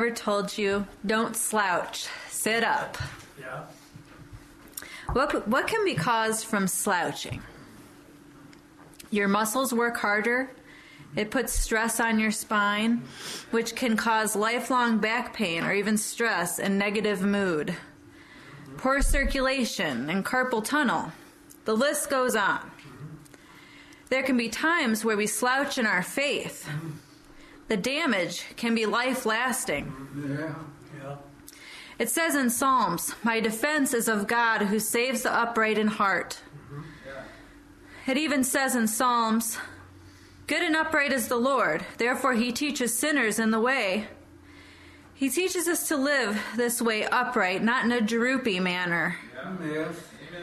ever told you, don't slouch, sit up? Yeah. What, what can be caused from slouching? Your muscles work harder. It puts stress on your spine, which can cause lifelong back pain or even stress and negative mood. Poor circulation and carpal tunnel. The list goes on. There can be times where we slouch in our faith. The damage can be life lasting. Yeah. Yeah. It says in Psalms, My defense is of God who saves the upright in heart. Mm-hmm. It even says in Psalms, Good and upright is the Lord, therefore he teaches sinners in the way. He teaches us to live this way upright, not in a droopy manner. Yes.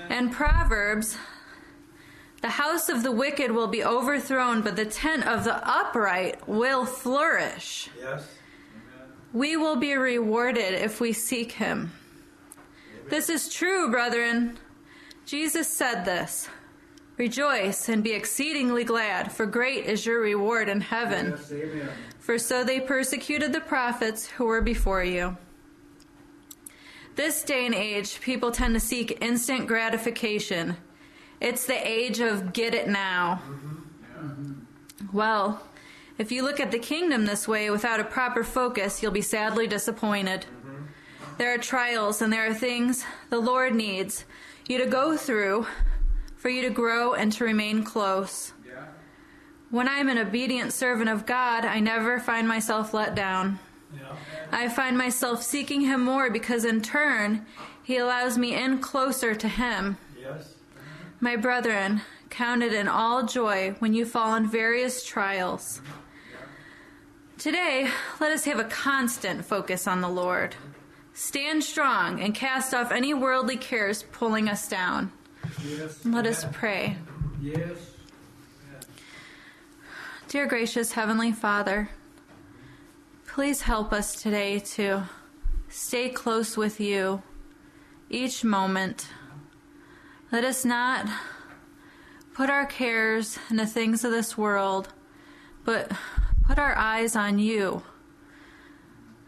And Proverbs, the house of the wicked will be overthrown, but the tent of the upright will flourish. Yes. We will be rewarded if we seek him. This is true, brethren. Jesus said this Rejoice and be exceedingly glad, for great is your reward in heaven. Yes. Amen. For so they persecuted the prophets who were before you. This day and age, people tend to seek instant gratification. It's the age of get it now. Well, if you look at the kingdom this way without a proper focus, you'll be sadly disappointed. There are trials and there are things the Lord needs you to go through for you to grow and to remain close. When I am an obedient servant of God, I never find myself let down. I find myself seeking Him more because in turn, He allows me in closer to Him. Yes. My brethren, count it in all joy when you fall in various trials. Today, let us have a constant focus on the Lord. Stand strong and cast off any worldly cares pulling us down. Yes. Let us pray. Yes. Dear gracious Heavenly Father, please help us today to stay close with you each moment. Let us not put our cares in the things of this world, but put our eyes on you.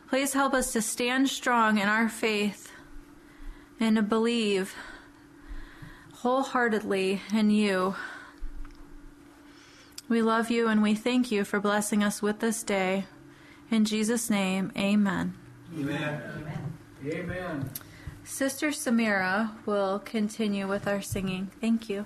Please help us to stand strong in our faith and to believe wholeheartedly in you. We love you and we thank you for blessing us with this day. In Jesus' name, amen. Amen. Amen. Sister Samira will continue with our singing. Thank you.